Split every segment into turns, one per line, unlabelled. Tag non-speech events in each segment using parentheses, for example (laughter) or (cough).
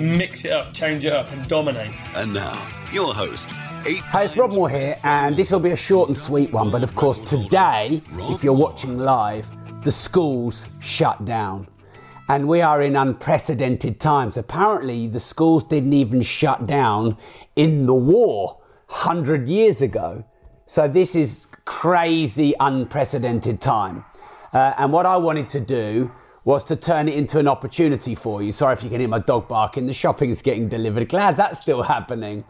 Mix it up, change it up, and dominate.
And now, your host, eight
Hey, it's Rob Moore here, and this will be a short and sweet one. But of course, today, if you're watching live, the schools shut down. And we are in unprecedented times. Apparently, the schools didn't even shut down in the war 100 years ago. So, this is crazy, unprecedented time. Uh, and what I wanted to do was to turn it into an opportunity for you. Sorry if you can hear my dog barking. The shopping is getting delivered. Glad that's still happening.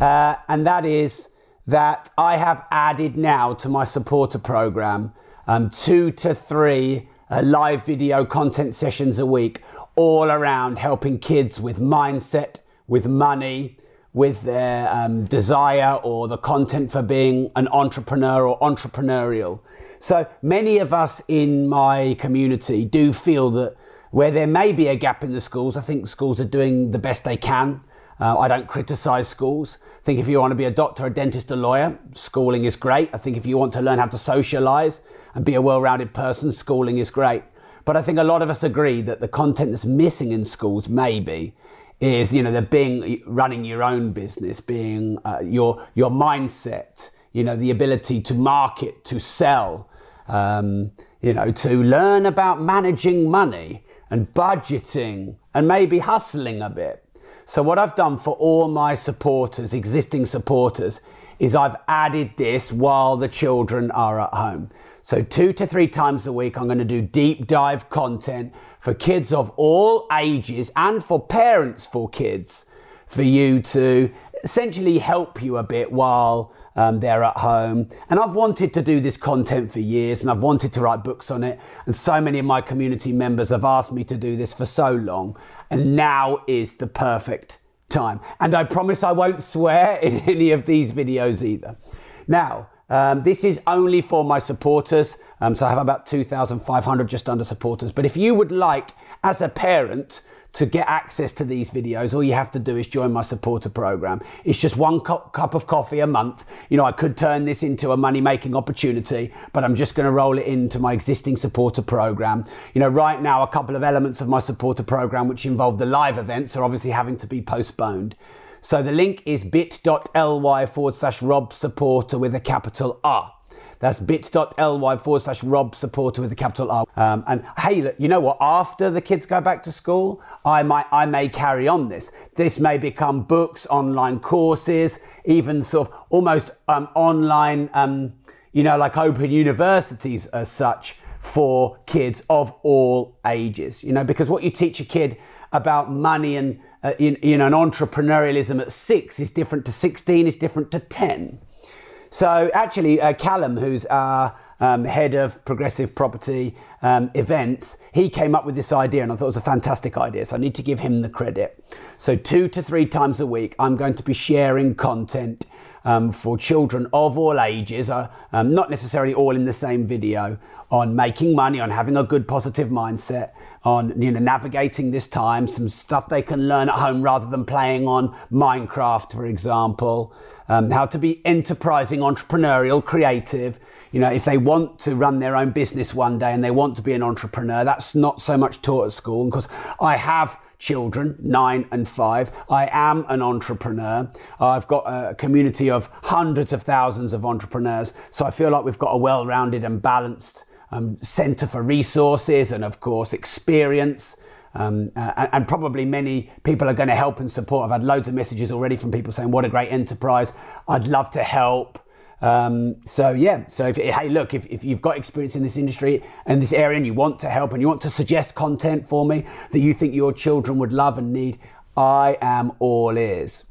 Uh, and that is that I have added now to my supporter program um, two to three uh, live video content sessions a week, all around helping kids with mindset, with money, with their um, desire or the content for being an entrepreneur or entrepreneurial. So many of us in my community do feel that where there may be a gap in the schools, I think schools are doing the best they can. Uh, I don't criticize schools. I think if you want to be a doctor, a dentist, a lawyer, schooling is great. I think if you want to learn how to socialize and be a well rounded person, schooling is great. But I think a lot of us agree that the content that's missing in schools, maybe, is you know the being running your own business, being uh, your your mindset, you know the ability to market, to sell, um, you know to learn about managing money and budgeting and maybe hustling a bit. So what I've done for all my supporters, existing supporters, is I've added this while the children are at home. So two to three times a week, I'm going to do deep dive content for kids of all ages and for parents for kids for you to essentially help you a bit while um, they're at home. And I've wanted to do this content for years and I've wanted to write books on it. And so many of my community members have asked me to do this for so long. And now is the perfect time. And I promise I won't swear (laughs) in any of these videos either. Now, um, this is only for my supporters. Um, so I have about 2,500 just under supporters. But if you would like, as a parent, to get access to these videos, all you have to do is join my supporter program. It's just one cup, cup of coffee a month. You know, I could turn this into a money making opportunity, but I'm just going to roll it into my existing supporter program. You know, right now, a couple of elements of my supporter program, which involve the live events, are obviously having to be postponed. So the link is bit.ly forward slash Rob supporter with a capital R. That's bit.ly forward slash Rob supporter with a capital R. Um, and hey, look, you know what? After the kids go back to school, I might, I may carry on this. This may become books, online courses, even sort of almost um, online, um, you know, like open universities as such for kids of all ages. You know, because what you teach a kid about money and uh, you, you know, and entrepreneurialism at six is different to 16, is different to 10. So actually, uh, Callum, who's our um, head of progressive property um, events, he came up with this idea, and I thought it was a fantastic idea. So I need to give him the credit. So two to three times a week, I'm going to be sharing content um, for children of all ages, uh, um, not necessarily all in the same video, on making money, on having a good positive mindset, on you know navigating this time, some stuff they can learn at home rather than playing on Minecraft, for example. Um, how to be enterprising, entrepreneurial, creative. You know, if they want to run their own business one day and they want to be an entrepreneur, that's not so much taught at school. Because I have children, nine and five. I am an entrepreneur. I've got a community of hundreds of thousands of entrepreneurs. So I feel like we've got a well rounded and balanced um, center for resources and, of course, experience. Um, uh, and probably many people are going to help and support. I've had loads of messages already from people saying, What a great enterprise. I'd love to help. Um, so yeah, so if, hey, look, if, if you've got experience in this industry and this area and you want to help and you want to suggest content for me that you think your children would love and need, I am all ears.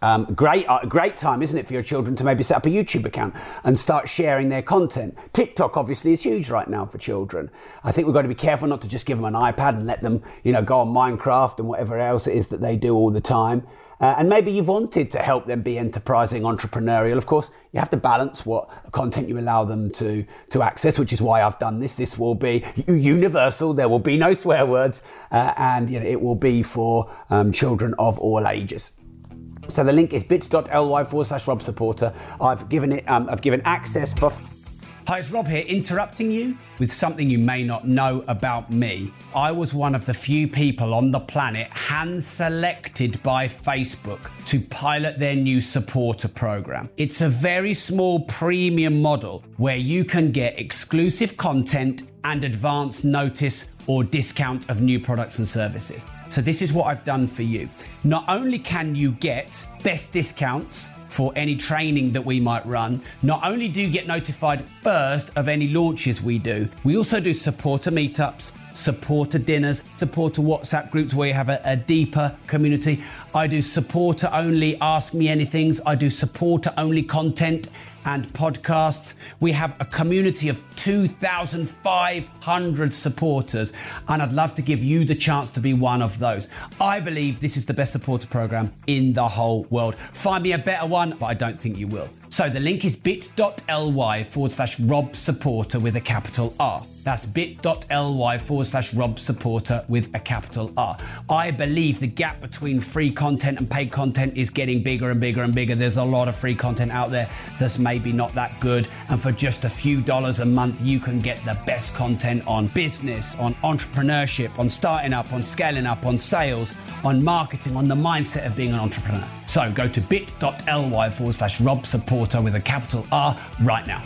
Um, great, uh, great time, isn't it, for your children to maybe set up a YouTube account and start sharing their content. TikTok obviously is huge right now for children. I think we've got to be careful not to just give them an iPad and let them, you know, go on Minecraft and whatever else it is that they do all the time. Uh, and maybe you've wanted to help them be enterprising, entrepreneurial. Of course, you have to balance what content you allow them to, to access, which is why I've done this. This will be universal. There will be no swear words, uh, and you know, it will be for um, children of all ages. So the link is bit.ly forward slash Rob Supporter. I've given it, um, I've given access for
Hi, it's Rob here, interrupting you with something you may not know about me. I was one of the few people on the planet hand selected by Facebook to pilot their new supporter program. It's a very small premium model where you can get exclusive content and advance notice or discount of new products and services. So, this is what I've done for you. Not only can you get best discounts, for any training that we might run. Not only do you get notified first of any launches we do, we also do supporter meetups, supporter dinners, supporter WhatsApp groups where you have a, a deeper community. I do supporter only Ask Me Anythings. I do supporter only content and podcasts. We have a community of 2,500 supporters, and I'd love to give you the chance to be one of those. I believe this is the best supporter program in the whole world. Find me a better one, but I don't think you will. So the link is bit.ly forward slash Rob Supporter with a capital R. That's bit.ly forward slash Rob Supporter with a capital R. I believe the gap between free content and paid content is getting bigger and bigger and bigger. There's a lot of free content out there that's maybe not that good. And for just a few dollars a month, you can get the best content on business, on entrepreneurship, on starting up, on scaling up, on sales, on marketing, on the mindset of being an entrepreneur. So go to bit.ly forward slash Rob Supporter with a capital R right now.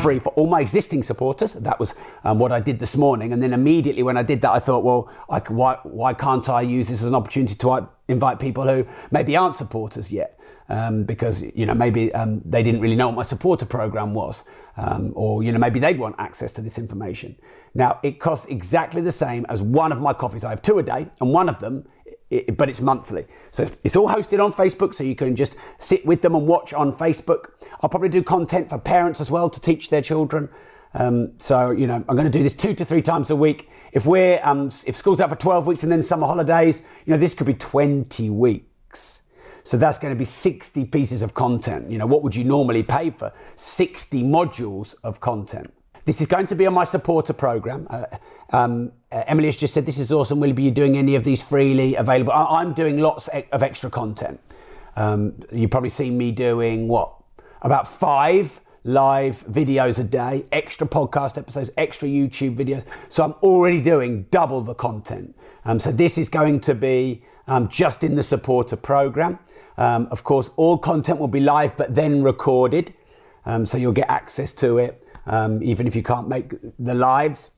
Free for all my existing supporters. That was um, what I did this morning. And then immediately when I did that, I thought, well, I, why, why can't I use this as an opportunity to uh, invite people who maybe aren't supporters yet? Um, because you know maybe um, they didn't really know what my supporter program was, um, or you know maybe they'd want access to this information. Now it costs exactly the same as one of my coffees. I have two a day, and one of them it, but it's monthly. So it's, all hosted on Facebook, so you can just sit with them and watch on Facebook. I'll probably do content for parents as well to teach their children. Um, so you know, I'm going to do this two to three times a week. If we're um, if school's out for 12 weeks and then summer holidays, you know, this could be 20 weeks. So that's going to be 60 pieces of content. You know, what would you normally pay for 60 modules of content? This is going to be on my supporter program. Uh, um, uh, Emily has just said, This is awesome. Will you be doing any of these freely available? I- am doing lots of extra content. Um, you've probably seen me doing what? About five live videos a day, extra podcast episodes, extra YouTube videos. So I'm already doing double the content. Um, so this is going to be um, just in the supporter program. Um, of course, all content will be live, but then recorded. Um, so you'll get access to it um, even if you can't make the lives.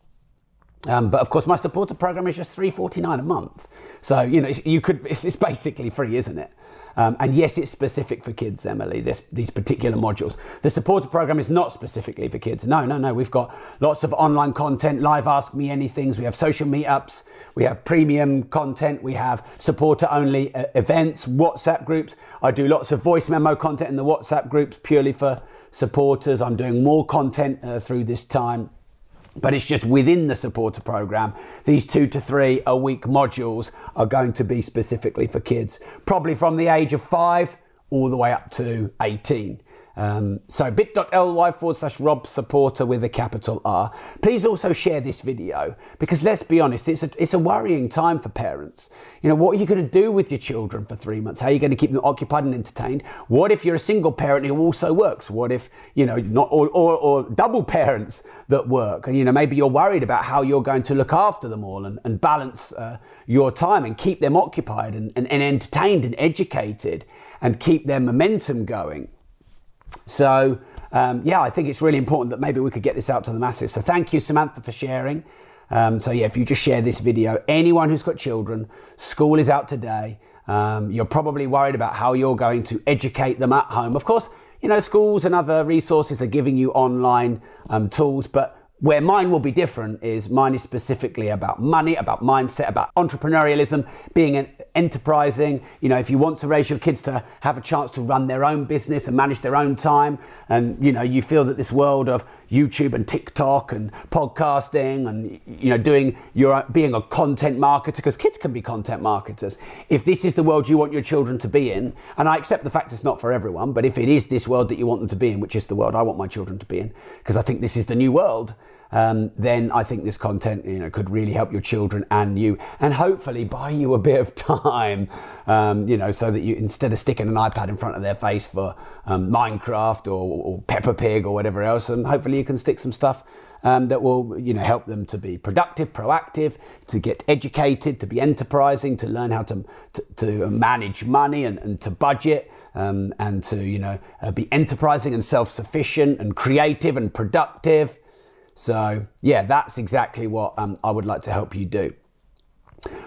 Um, but of course, my supporter program is just three forty nine a month. So you know, you could. (laughs) It's basically free, isn't it? Um, and yes, it's specific for kids, Emily. This, these particular modules. The supporter program is not specifically for kids. No, no, no. We've got lots of online content, live Ask Me Anything's. We have social meetups. We have premium content. We have supporter only uh, events, WhatsApp groups. I do lots of voice memo content in the WhatsApp groups purely for supporters. I'm doing more content uh, through this time. But it's just within the supporter program. These two to three a week modules are going to be specifically for kids, probably from the age of five all the way up to 18. Um, so bit.ly forward slash Rob supporter with a capital R. Please also share this video because let's be honest, it's a, it's a worrying time for parents. You know, what are you going to do with your children for three months? How are you going to keep them occupied and entertained? What if you're a single parent who also works? What if, you know, not or, or, or double (laughs) parents that work? And, you know, maybe you're worried about how you're going to look after them all and, and balance uh, your time and keep them occupied and, and, and entertained and educated and keep their momentum going. So, um, yeah, I think it's really important that maybe we could get this out to the masses. So, thank you, Samantha, for sharing. Um, so, yeah, if you just share this video, anyone who's got children, school is out today. Um, you're probably worried about how you're going to educate them at home. Of course, you know, schools and other resources are giving you online um, tools, but where mine will be different is mine is specifically about money, about mindset, about entrepreneurialism, being an enterprising. You know, if you want to raise your kids to have a chance to run their own business and manage their own time, and you know, you feel that this world of YouTube and TikTok and podcasting and you know, doing your being a content marketer because kids can be content marketers. If this is the world you want your children to be in, and I accept the fact it's not for everyone, but if it is this world that you want them to be in, which is the world I want my children to be in, because I think this is the new world um, then I think this content you know could really help your children and you, and hopefully buy you a bit of time, um, you know, so that you instead of sticking an iPad in front of their face for um, Minecraft or, or Peppa Pig or whatever else, and hopefully you can stick some stuff um, that will you know help them to be productive, proactive, to get educated, to be enterprising, to learn how to to, to manage money and, and to budget, um, and to you know uh, be enterprising and self-sufficient and creative and productive. So, yeah, that's exactly what um, I would like to help you do.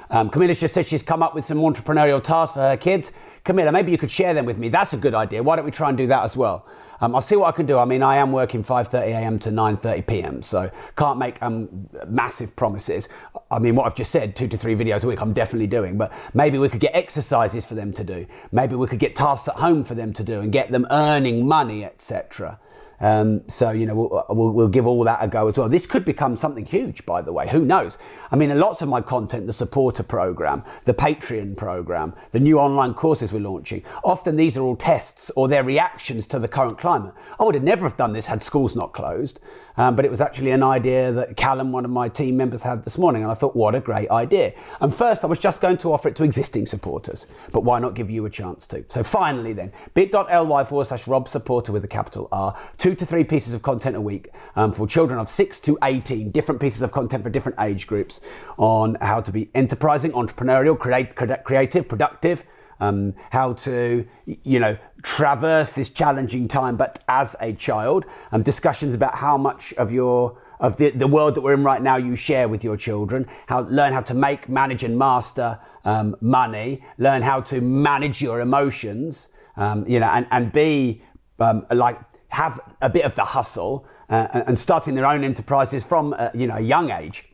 Um, Camilla's just said she's come up with some entrepreneurial tasks for her kids. Camilla, maybe you could share them with me. That's a good idea. Why don't we try and do that as well? Um, I'll see what I can do. I mean, I am working 5:30 a.m. to 9:30 p.m., so can't make um, massive promises. I mean, what I've just said, two to three videos a week, I'm definitely doing. But maybe we could get exercises for them to do. Maybe we could get tasks at home for them to do and get them earning money, etc. Um, so, you know, we'll, we'll, we'll, give all that a go as well. This could become something huge, by the way. Who knows? I mean, lots of my content, the supporter program, the Patreon program, the new online courses we're launching, often these are all tests or their reactions to the current climate. I would have never have done this had schools not closed. Um, but it was actually an idea that Callum, one of my team members, had this morning. And I thought, what a great idea. And first, I was just going to offer it to existing supporters, but why not give you a chance to? So finally, then, bit.ly forward slash Rob supporter with a capital R, two to three pieces of content a week um, for children of six to 18, different pieces of content for different age groups on how to be enterprising, entrepreneurial, create, creative, productive um, how to, you know, traverse this challenging time, but as a child. Um, discussions about how much of your of the, the world that we're in right now you share with your children. How learn how to make, manage, and master um, money. Learn how to manage your emotions. Um, you know, and and be um, like have a bit of the hustle uh, and starting their own enterprises from uh, you know a young age.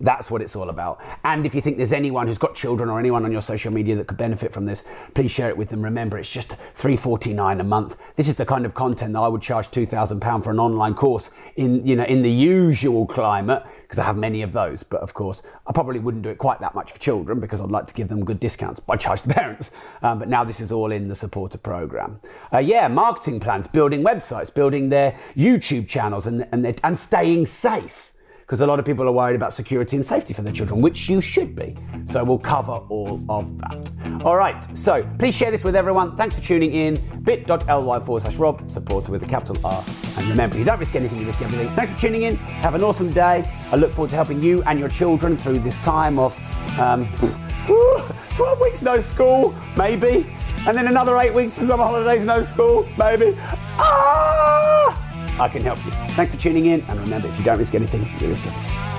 That's what it's all about. And if you think there's anyone who's got children or anyone on your social media that could benefit from this, please share it with them. Remember, it's just $3.49 a month. This is the kind of content that I would charge £2,000 for an online course in, you know, in the usual climate, because I have many of those. But of course, I probably wouldn't do it quite that much for children because I'd like to give them good discounts by (laughs) charge the parents. Um, but now this is all in the supporter program. Uh, yeah, marketing plans, building websites, building their YouTube channels and, and, and staying safe because a lot of people are worried about security and safety for their children, which you should be. So we'll cover all of that. All right, so please share this with everyone. Thanks for tuning in. bit.ly forward slash Rob, supporter with a capital R. And remember, you don't risk anything, you risk everything. Thanks for tuning in. Have an awesome day. I look forward to helping you and your children through this time of um, (laughs) 12 weeks no school, maybe. And then another eight weeks for summer holidays, no school, maybe. Ah! I can help you. Thanks for tuning in, and remember, if you don't risk anything, you risk everything.